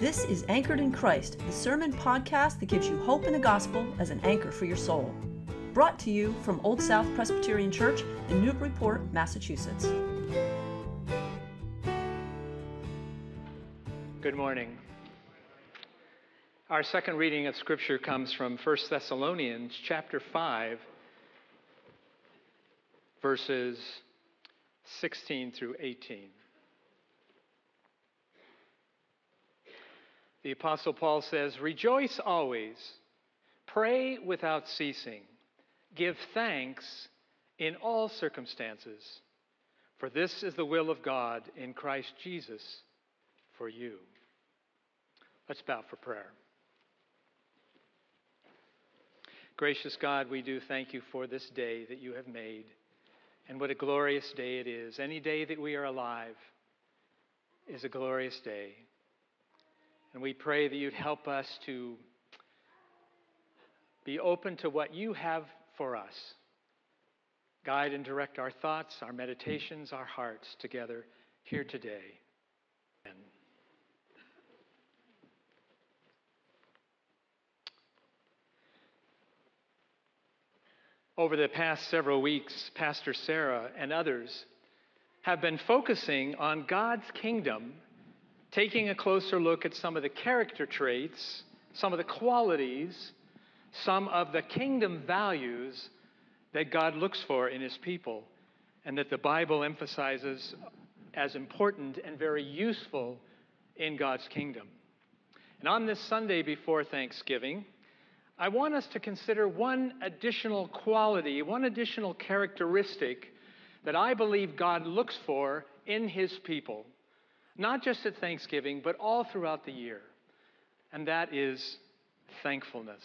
This is Anchored in Christ, the sermon podcast that gives you hope in the gospel as an anchor for your soul. Brought to you from Old South Presbyterian Church in Newburyport, Massachusetts. Good morning. Our second reading of Scripture comes from 1 Thessalonians chapter 5, verses 16 through 18. The Apostle Paul says, Rejoice always, pray without ceasing, give thanks in all circumstances, for this is the will of God in Christ Jesus for you. Let's bow for prayer. Gracious God, we do thank you for this day that you have made. And what a glorious day it is. Any day that we are alive is a glorious day. And we pray that you'd help us to be open to what you have for us. Guide and direct our thoughts, our meditations, our hearts together here today. Amen. Over the past several weeks, Pastor Sara and others have been focusing on God's kingdom taking a closer look at some of the character traits, some of the qualities, some of the kingdom values that God looks for in his people and that the Bible emphasizes as important and very useful in God's kingdom. And on this Sunday before Thanksgiving, I want us to consider one additional quality, one additional characteristic that I believe God looks for in his people not just at Thanksgiving, but all throughout the year, and that is thankfulness.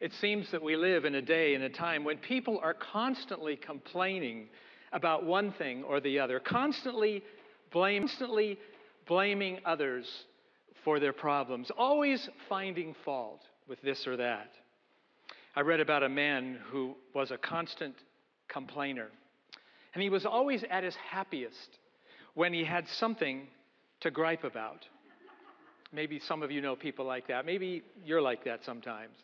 It seems that we live in a day and a time when people are constantly complaining about one thing or the other, constantly, blame, constantly blaming others for their problems, always finding fault with this or that. I read about a man who was a constant complainer, and he was always at his happiest when he had something to gripe about. Maybe some of you know people like that. Maybe you're like that sometimes.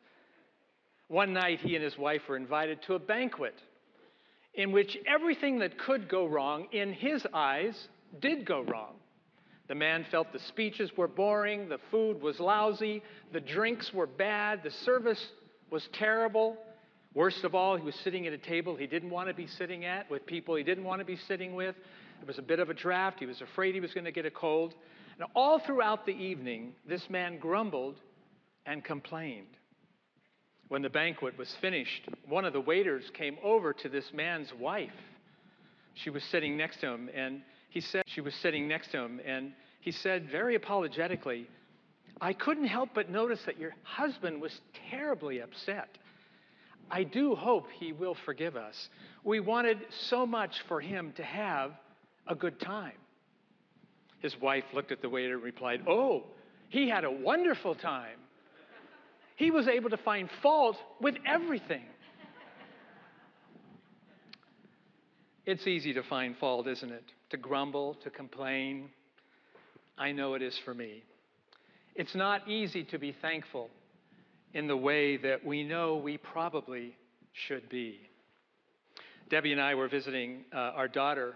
One night, he and his wife were invited to a banquet in which everything that could go wrong, in his eyes, did go wrong. The man felt the speeches were boring, the food was lousy, the drinks were bad, the service was terrible. Worst of all, he was sitting at a table he didn't want to be sitting at with people he didn't want to be sitting with. It was a bit of a draft. He was afraid he was going to get a cold. And all throughout the evening, this man grumbled and complained. When the banquet was finished, one of the waiters came over to this man's wife. She was sitting next to him, and he said, She was sitting next to him, and he said very apologetically, I couldn't help but notice that your husband was terribly upset. I do hope he will forgive us. We wanted so much for him to have a good time. His wife looked at the waiter and replied, Oh, he had a wonderful time. He was able to find fault with everything. It's easy to find fault, isn't it? To grumble, to complain. I know it is for me. It's not easy to be thankful in the way that we know we probably should be. Debbie and I were visiting uh, our daughter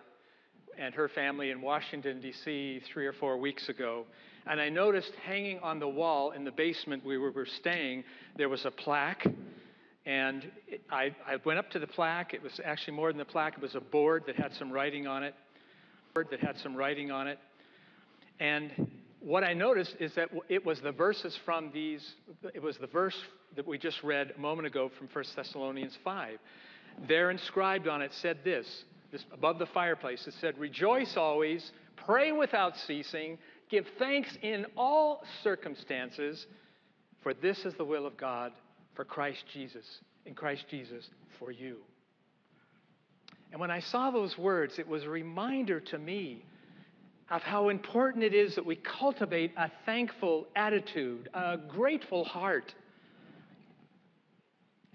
and her family in Washington, D.C., three or four weeks ago. And I noticed hanging on the wall in the basement where we were, staying, there was a plaque. And I, I went up to the plaque. It was actually more than the plaque, it was a board that had some writing on it. Board that had some writing on it. And what I noticed is that it was the verses from these, it was the verse that we just read a moment ago from 1 Thessalonians 5. There inscribed on it said this above the fireplace. It said, Rejoice always, pray without ceasing, give thanks in all circumstances, for this is the will of God for Christ Jesus, in Christ Jesus for you. And when I saw those words, it was a reminder to me of how important it is that we cultivate a thankful attitude, a grateful heart,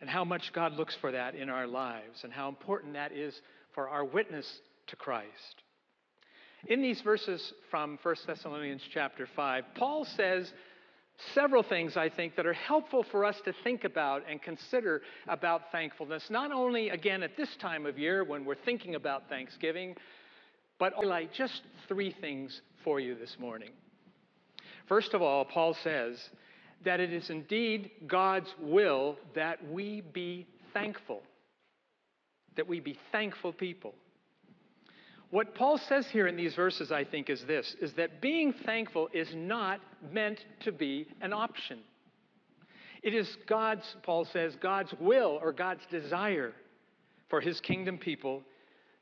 and how much God looks for that in our lives, and how important that is for our witness to Christ. In these verses from 1 Thessalonians chapter 5, Paul says several things I think that are helpful for us to think about and consider about thankfulness, not only again at this time of year when we're thinking about Thanksgiving, but just three things for you this morning. First of all, Paul says that it is indeed God's will that we be thankful, that we be thankful people. What Paul says here in these verses, I think, is this is that being thankful is not meant to be an option. It is God's, Paul says, God's will or God's desire for his kingdom people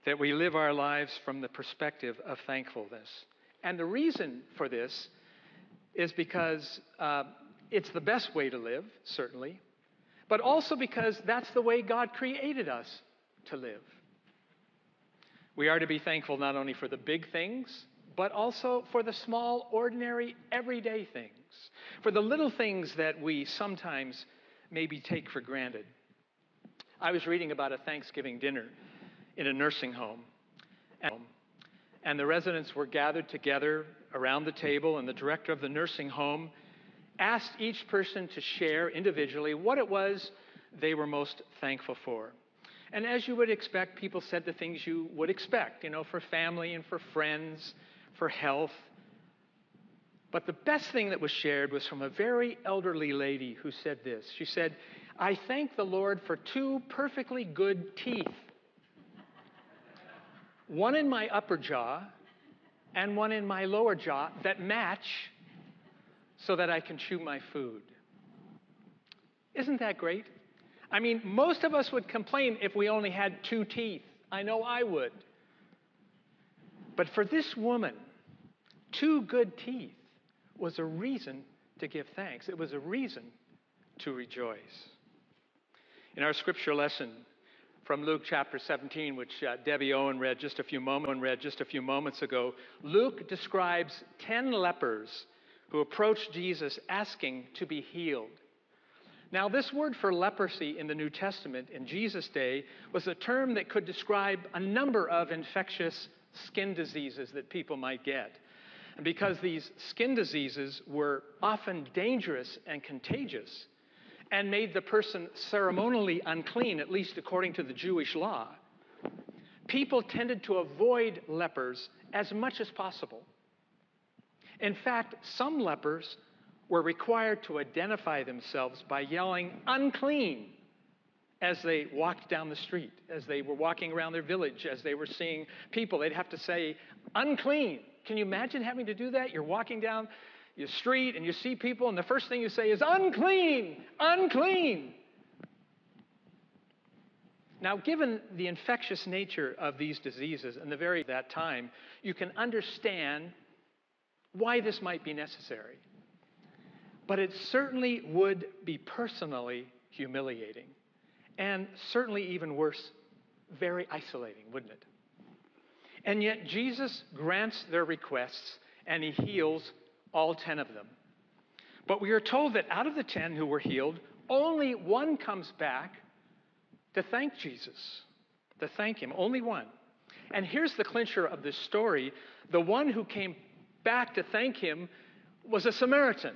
that we live our lives from the perspective of thankfulness. And the reason for this is because uh, it's the best way to live, certainly, but also because that's the way God created us to live. We are to be thankful not only for the big things, but also for the small, ordinary, everyday things, for the little things that we sometimes maybe take for granted. I was reading about a Thanksgiving dinner in a nursing home, and the residents were gathered together around the table, and the director of the nursing home asked each person to share individually what it was they were most thankful for. And as you would expect, people said the things you would expect, you know, for family and for friends, for health. But the best thing that was shared was from a very elderly lady who said this. She said, I thank the Lord for two perfectly good teeth one in my upper jaw and one in my lower jaw that match so that I can chew my food. Isn't that great? I mean, most of us would complain if we only had two teeth. I know I would. But for this woman, two good teeth was a reason to give thanks. It was a reason to rejoice. In our scripture lesson from Luke chapter 17, which uh, Debbie Owen read just a few moments read just a few moments ago, Luke describes 10 lepers who approached Jesus asking to be healed. Now, this word for leprosy in the New Testament in Jesus' day was a term that could describe a number of infectious skin diseases that people might get. And because these skin diseases were often dangerous and contagious and made the person ceremonially unclean, at least according to the Jewish law, people tended to avoid lepers as much as possible. In fact, some lepers were required to identify themselves by yelling, unclean, as they walked down the street, as they were walking around their village, as they were seeing people. They'd have to say, unclean. Can you imagine having to do that? You're walking down your street and you see people, and the first thing you say is, unclean, unclean. Now, given the infectious nature of these diseases and the very that time, you can understand why this might be necessary but it certainly would be personally humiliating. And certainly, even worse, very isolating, wouldn't it? And yet, Jesus grants their requests and he heals all 10 of them. But we are told that out of the 10 who were healed, only one comes back to thank Jesus, to thank him. Only one. And here's the clincher of this story the one who came back to thank him was a Samaritan.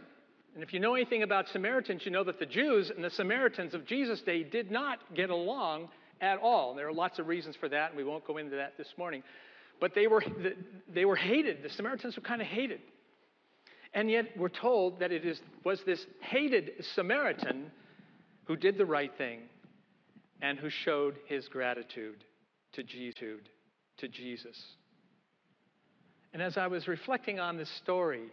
And if you know anything about Samaritans, you know that the Jews and the Samaritans of Jesus' day did not get along at all. And there are lots of reasons for that, and we won't go into that this morning. But they were, they were hated. The Samaritans were kind of hated. And yet we're told that it is, was this hated Samaritan who did the right thing and who showed his gratitude to Jesus. And as I was reflecting on this story,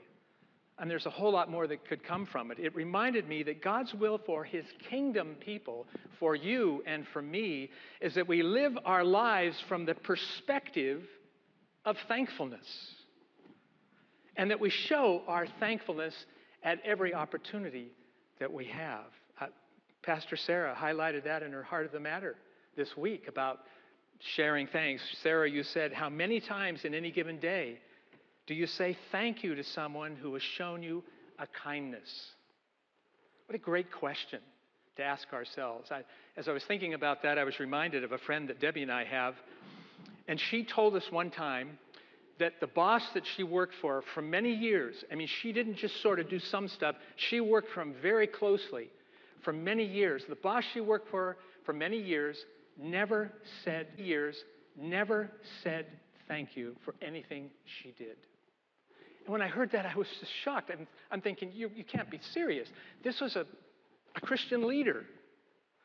and there's a whole lot more that could come from it. It reminded me that God's will for his kingdom people, for you and for me, is that we live our lives from the perspective of thankfulness. And that we show our thankfulness at every opportunity that we have. Uh, Pastor Sara highlighted that in her Heart of the Matter this week about sharing thanks. Sara, you said, How many times in any given day do you say thank you to someone who has shown you a kindness? What a great question to ask ourselves. I, as I was thinking about that, I was reminded of a friend that Debbie and I have, and she told us one time that the boss that she worked for for many years, I mean, she didn't just sort of do some stuff, she worked for him very closely for many years. The boss she worked for for many years never said, years, never said thank you for anything she did. And when I heard that, I was just shocked. I'm, I'm thinking, you, you can't be serious. This was a, a Christian leader,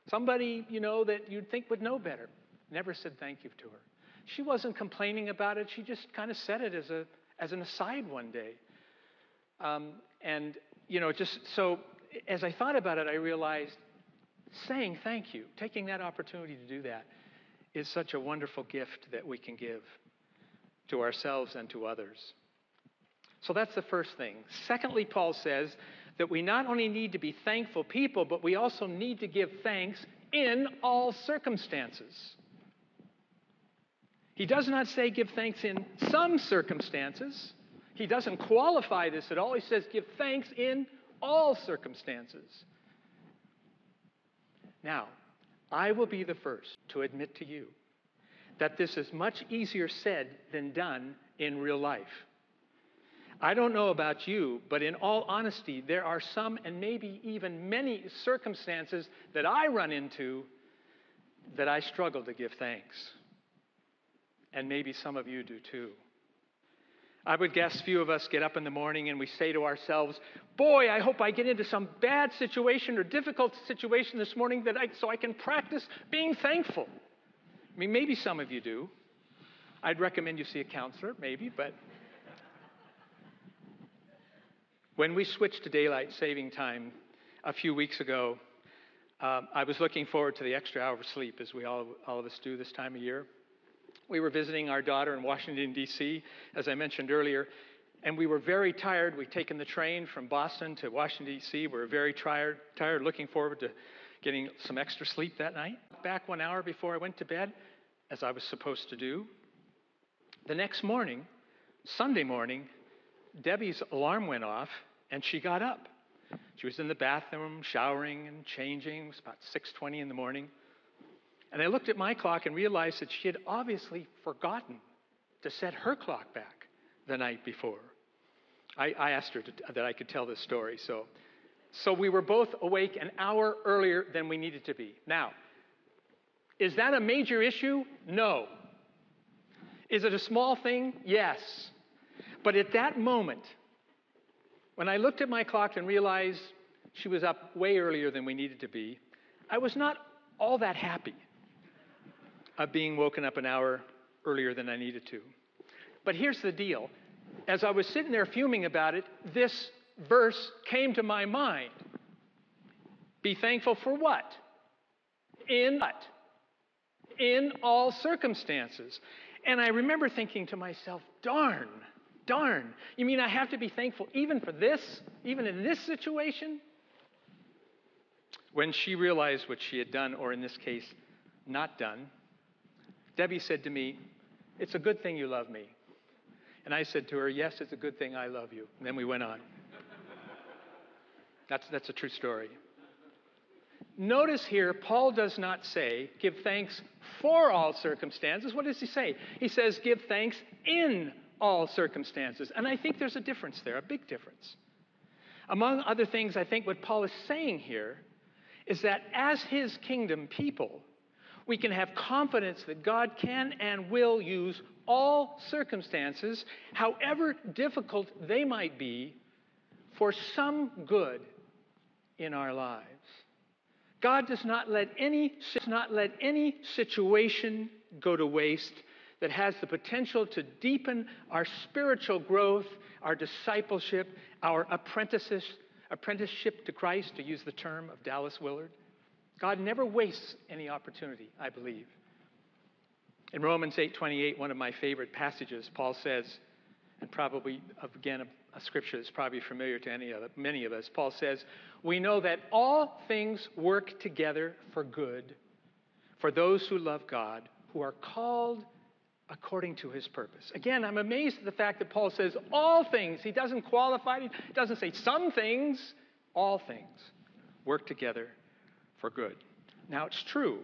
somebody, you know, that you'd think would know better. Never said thank you to her. She wasn't complaining about it. She just kind of said it as, a, as an aside one day. Um, and, you know, just so as I thought about it, I realized saying thank you, taking that opportunity to do that, is such a wonderful gift that we can give to ourselves and to others. So that's the first thing. Secondly, Paul says that we not only need to be thankful people, but we also need to give thanks in all circumstances. He does not say give thanks in some circumstances. He doesn't qualify this at all. He says give thanks in all circumstances. Now, I will be the first to admit to you that this is much easier said than done in real life. I don't know about you, but in all honesty, there are some and maybe even many circumstances that I run into that I struggle to give thanks. And maybe some of you do too. I would guess few of us get up in the morning and we say to ourselves, Boy, I hope I get into some bad situation or difficult situation this morning that I, so I can practice being thankful. I mean, maybe some of you do. I'd recommend you see a counselor, maybe, but. When we switched to daylight saving time a few weeks ago, uh, I was looking forward to the extra hour of sleep, as we all, all of us do this time of year. We were visiting our daughter in Washington, D.C., as I mentioned earlier, and we were very tired. We'd taken the train from Boston to Washington, D.C. We were very tired, tired, looking forward to getting some extra sleep that night. Back one hour before I went to bed, as I was supposed to do. The next morning, Sunday morning, Debbie's alarm went off and she got up. She was in the bathroom showering and changing. It was about 6:20 in the morning. And I looked at my clock and realized that she had obviously forgotten to set her clock back the night before. I, I asked her to, that I could tell this story. So, so we were both awake an hour earlier than we needed to be. Now, is that a major issue? No. Is it a small thing? Yes. But at that moment, when I looked at my clock and realized she was up way earlier than we needed to be, I was not all that happy of being woken up an hour earlier than I needed to. But here's the deal as I was sitting there fuming about it, this verse came to my mind. Be thankful for what? In what? In all circumstances. And I remember thinking to myself, darn, darn. You mean I have to be thankful even for this, even in this situation? When she realized what she had done, or in this case, not done, Debbie said to me, It's a good thing you love me. And I said to her, Yes, it's a good thing I love you. And then we went on. That's, that's a true story. Notice here, Paul does not say, give thanks for all circumstances. What does he say? He says, give thanks in all circumstances. And I think there's a difference there, a big difference. Among other things, I think what Paul is saying here is that as his kingdom people, we can have confidence that God can and will use all circumstances, however difficult they might be, for some good in our lives. God does not let any, does not let any situation go to waste that has the potential to deepen our spiritual growth, our discipleship, our apprenticeship to Christ, to use the term of Dallas Willard. God never wastes any opportunity, I believe. In Romans 8:28, one of my favorite passages, Paul says, and probably again a, scripture that's probably familiar to any of, many of us. Paul says, "We know that all things work together for good for those who love God, who are called according to his purpose." Again, I'm amazed at the fact that Paul says all things. He doesn't qualify, he doesn't say some things, all things work together for good. Now, it's true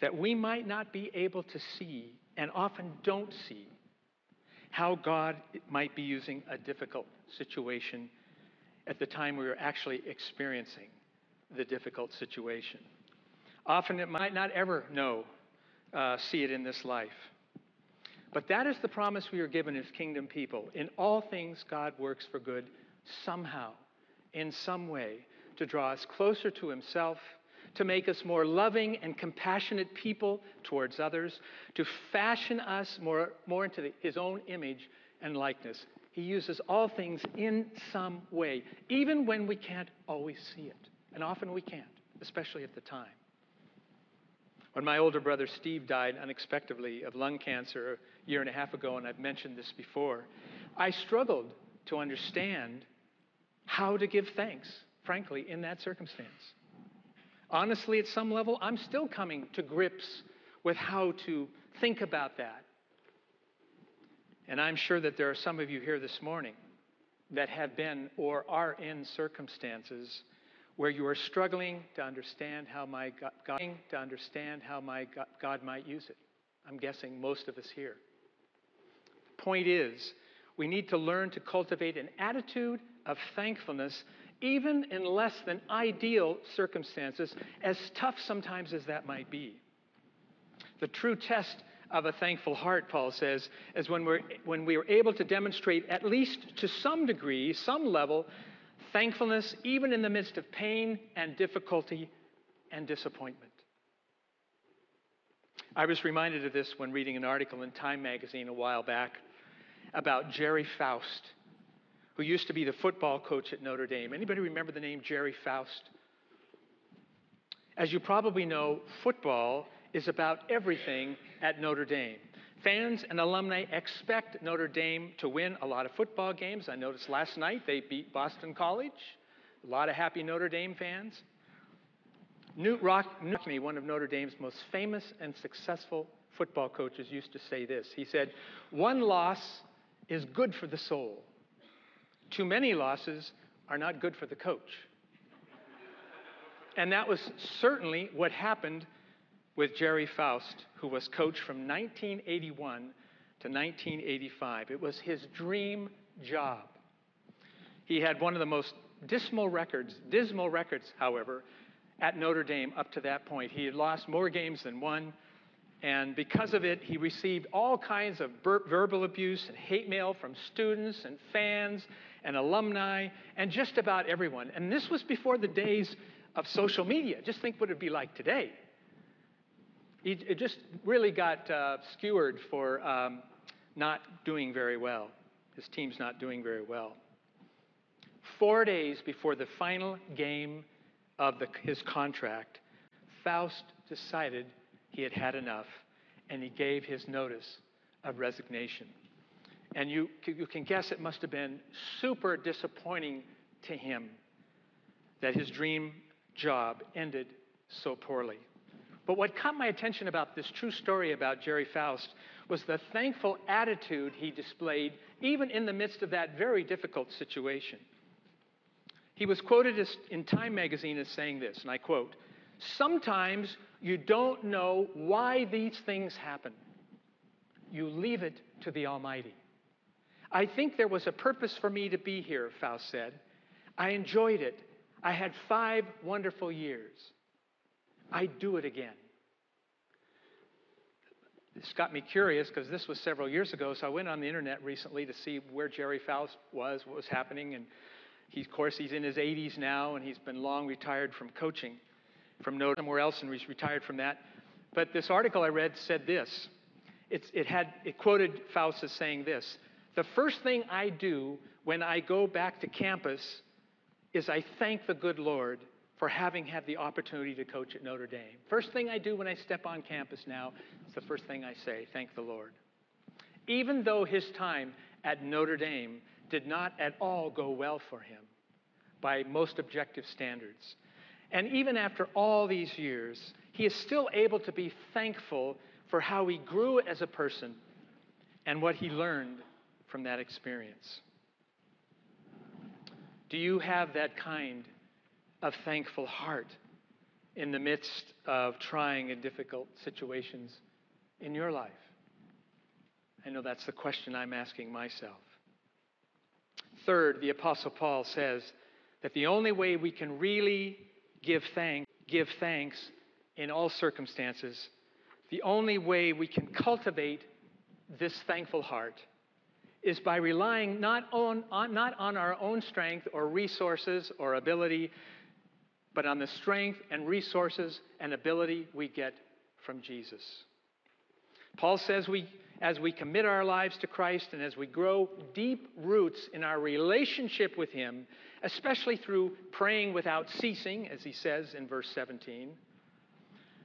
that we might not be able to see, and often don't see, how God might be using a difficult situation at the time we were actually experiencing the difficult situation. Often it might not ever know, uh, see it in this life. But that is the promise we are given as kingdom people. In all things, God works for good somehow, in some way, to draw us closer to Himself, to make us more loving and compassionate people towards others, to fashion us more, more into the, His own image and likeness. He uses all things in some way, even when we can't always see it. And often we can't, especially at the time. When my older brother Steve died unexpectedly of lung cancer a year and a half ago, and I've mentioned this before, I struggled to understand how to give thanks, frankly, in that circumstance. Honestly, at some level, I'm still coming to grips with how to think about that. And I'm sure that there are some of you here this morning that have been or are in circumstances where you are struggling to understand how my God, to understand how my God might use it. I'm guessing most of us here. The point is, we need to learn to cultivate an attitude of thankfulness even in less than ideal circumstances, as tough sometimes as that might be. The true test of a thankful heart, Paul says, is when, we're, when we are able to demonstrate, at least to some degree, some level, thankfulness even in the midst of pain and difficulty and disappointment. I was reminded of this when reading an article in Time magazine a while back about Gerry Faust, who used to be the football coach at Notre Dame. Anybody remember the name Gerry Faust? As you probably know, football is about everything at Notre Dame. Fans and alumni expect Notre Dame to win a lot of football games. I noticed last night they beat Boston College. A lot of happy Notre Dame fans. Knute Rockne, one of Notre Dame's most famous and successful football coaches, used to say this. He said, One loss is good for the soul. Too many losses are not good for the coach. and that was certainly what happened with Gerry Faust, who was coach from 1981 to 1985. It was his dream job. He had one of the most dismal records, dismal records, however, at Notre Dame up to that point. He had lost more games than won, and because of it, he received all kinds of verbal abuse and hate mail from students and fans and alumni and just about everyone. And this was before the days of social media. Just think what it'd be like today he, it just really got uh, skewered for um, not doing very well. His team's not doing very well. Four days before the final game of the, his contract, Faust decided he had had enough and he gave his notice of resignation. And you, you can guess it must have been super disappointing to him that his dream job ended so poorly. But what caught my attention about this true story about Gerry Faust was the thankful attitude he displayed, even in the midst of that very difficult situation. He was quoted in Time magazine as saying this, and I quote Sometimes you don't know why these things happen, you leave it to the Almighty. I think there was a purpose for me to be here, Faust said. I enjoyed it. I had five wonderful years. I'd do it again. This got me curious because this was several years ago. So I went on the internet recently to see where Gerry Faust was, what was happening. And he, of course, he's in his 80s now and he's been long retired from coaching from somewhere else and he's retired from that. But this article I read said this. It's, it, had, it quoted Faust as saying this The first thing I do when I go back to campus is I thank the good Lord for having had the opportunity to coach at Notre Dame. First thing I do when I step on campus now is the first thing I say thank the Lord. Even though his time at Notre Dame did not at all go well for him by most objective standards. And even after all these years, he is still able to be thankful for how he grew as a person and what he learned from that experience. Do you have that kind of thankful heart in the midst of trying and difficult situations in your life? I know that's the question I'm asking myself. Third, the Apostle Paul says that the only way we can really give thanks, give thanks in all circumstances, the only way we can cultivate this thankful heart is by relying not on, on, not on our own strength or resources or ability, but on the strength and resources and ability we get from Jesus. Paul says we, as we commit our lives to Christ and as we grow deep roots in our relationship with Him, especially through praying without ceasing, as he says in verse 17,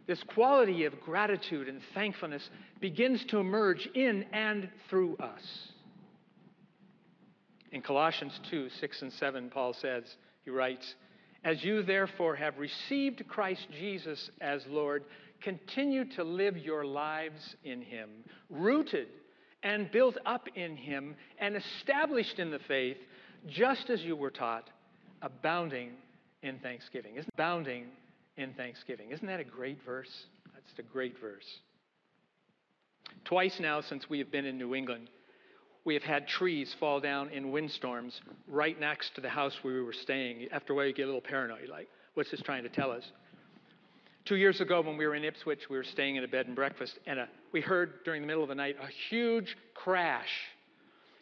this quality of gratitude and thankfulness begins to emerge in and through us. In Colossians 2 6 and 7, Paul says, he writes, As you therefore have received Christ Jesus as Lord, continue to live your lives in him, rooted and built up in him and established in the faith, just as you were taught, abounding in thanksgiving. Isn't abounding in thanksgiving? Isn't that a great verse? That's a great verse. Twice now since we have been in New England, we have had trees fall down in windstorms right next to the house where we were staying. After a while, you get a little paranoid. Like, what's this trying to tell us? Two years ago, when we were in Ipswich, we were staying in a bed and breakfast, and a, we heard during the middle of the night a huge crash.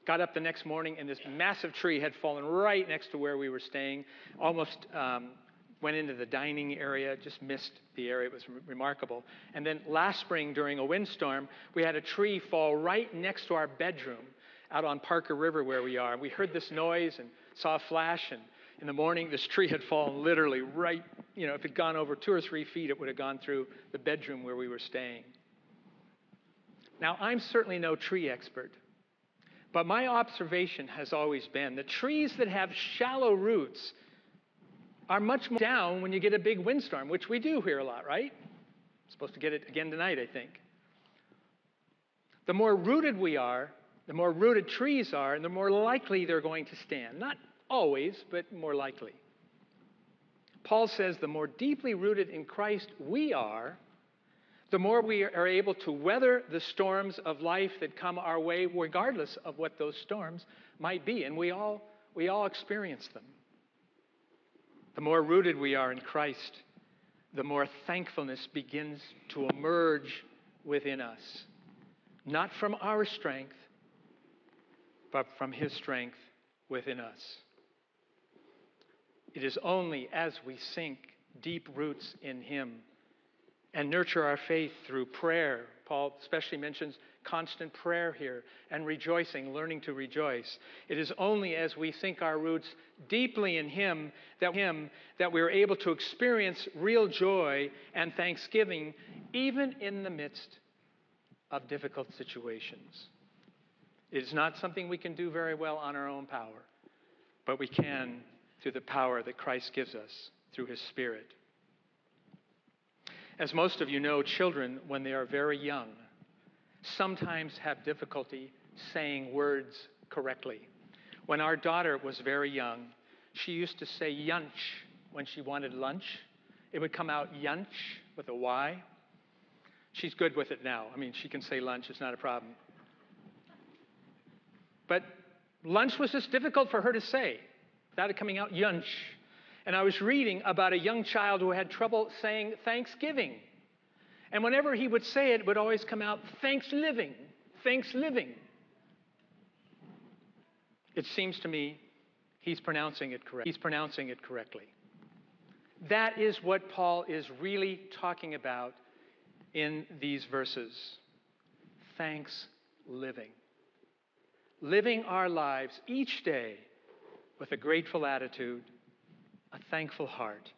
Got up the next morning, and this massive tree had fallen right next to where we were staying, almost um, went into the dining area, just missed the area. It was re- remarkable. And then last spring, during a windstorm, we had a tree fall right next to our bedroom out on Parker River where we are. We heard this noise and saw a flash, and in the morning, this tree had fallen literally right, you know, if it had gone over two or three feet, it would have gone through the bedroom where we were staying. Now, I'm certainly no tree expert, but my observation has always been the trees that have shallow roots are much more down when you get a big windstorm, which we do here a lot, right? Supposed to get it again tonight, I think. The more rooted we are, the more rooted trees are, and the more likely they're going to stand. Not always, but more likely. Paul says the more deeply rooted in Christ we are, the more we are able to weather the storms of life that come our way, regardless of what those storms might be. And we all, we all experience them. The more rooted we are in Christ, the more thankfulness begins to emerge within us. Not from our strength, but from His strength within us. It is only as we sink deep roots in Him and nurture our faith through prayer. Paul especially mentions constant prayer here and rejoicing, learning to rejoice. It is only as we sink our roots deeply in Him that, him, that we are able to experience real joy and thanksgiving, even in the midst of difficult situations. It is not something we can do very well on our own power, but we can through the power that Christ gives us through His Spirit. As most of you know, children, when they are very young, sometimes have difficulty saying words correctly. When our daughter was very young, she used to say yunch when she wanted lunch. It would come out yunch with a Y. She's good with it now. I mean, she can say lunch, it's not a problem. But lunch was just difficult for her to say without it coming out yunch. And I was reading about a young child who had trouble saying Thanksgiving. And whenever he would say it, it would always come out thanks living, thanks living. It seems to me he's pronouncing it correctly. He's pronouncing it correctly. That is what Paul is really talking about in these verses. Thanks living. Living our lives each day with a grateful attitude, a thankful heart,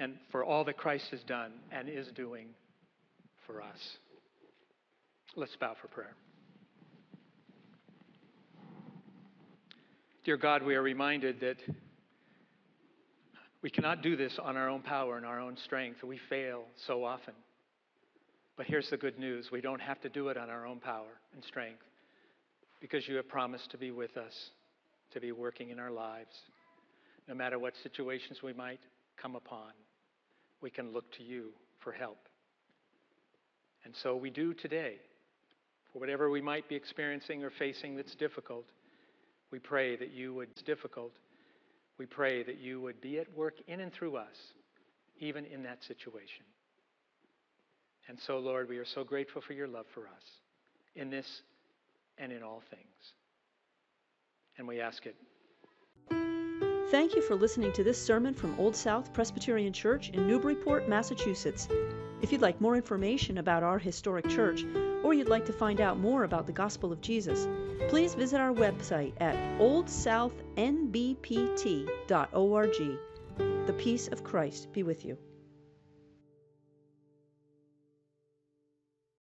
and for all that Christ has done and is doing for us. Let's bow for prayer. Dear God, we are reminded that we cannot do this on our own power and our own strength. We fail so often. But here's the good news we don't have to do it on our own power and strength because you have promised to be with us, to be working in our lives. No matter what situations we might come upon, we can look to you for help. And so we do today. for whatever we might be experiencing or facing that's difficult. We pray that you would, difficult. We pray that you would be at work in and through us, even in that situation. And so, Lord, we are so grateful for your love for us in this and in all things. And we ask it. Thank you for listening to this sermon from Old South Presbyterian Church in Newburyport, Massachusetts. If you'd like more information about our historic church, or you'd like to find out more about the gospel of Jesus, please visit our website at oldsouthnbpt.org. The peace of Christ be with you.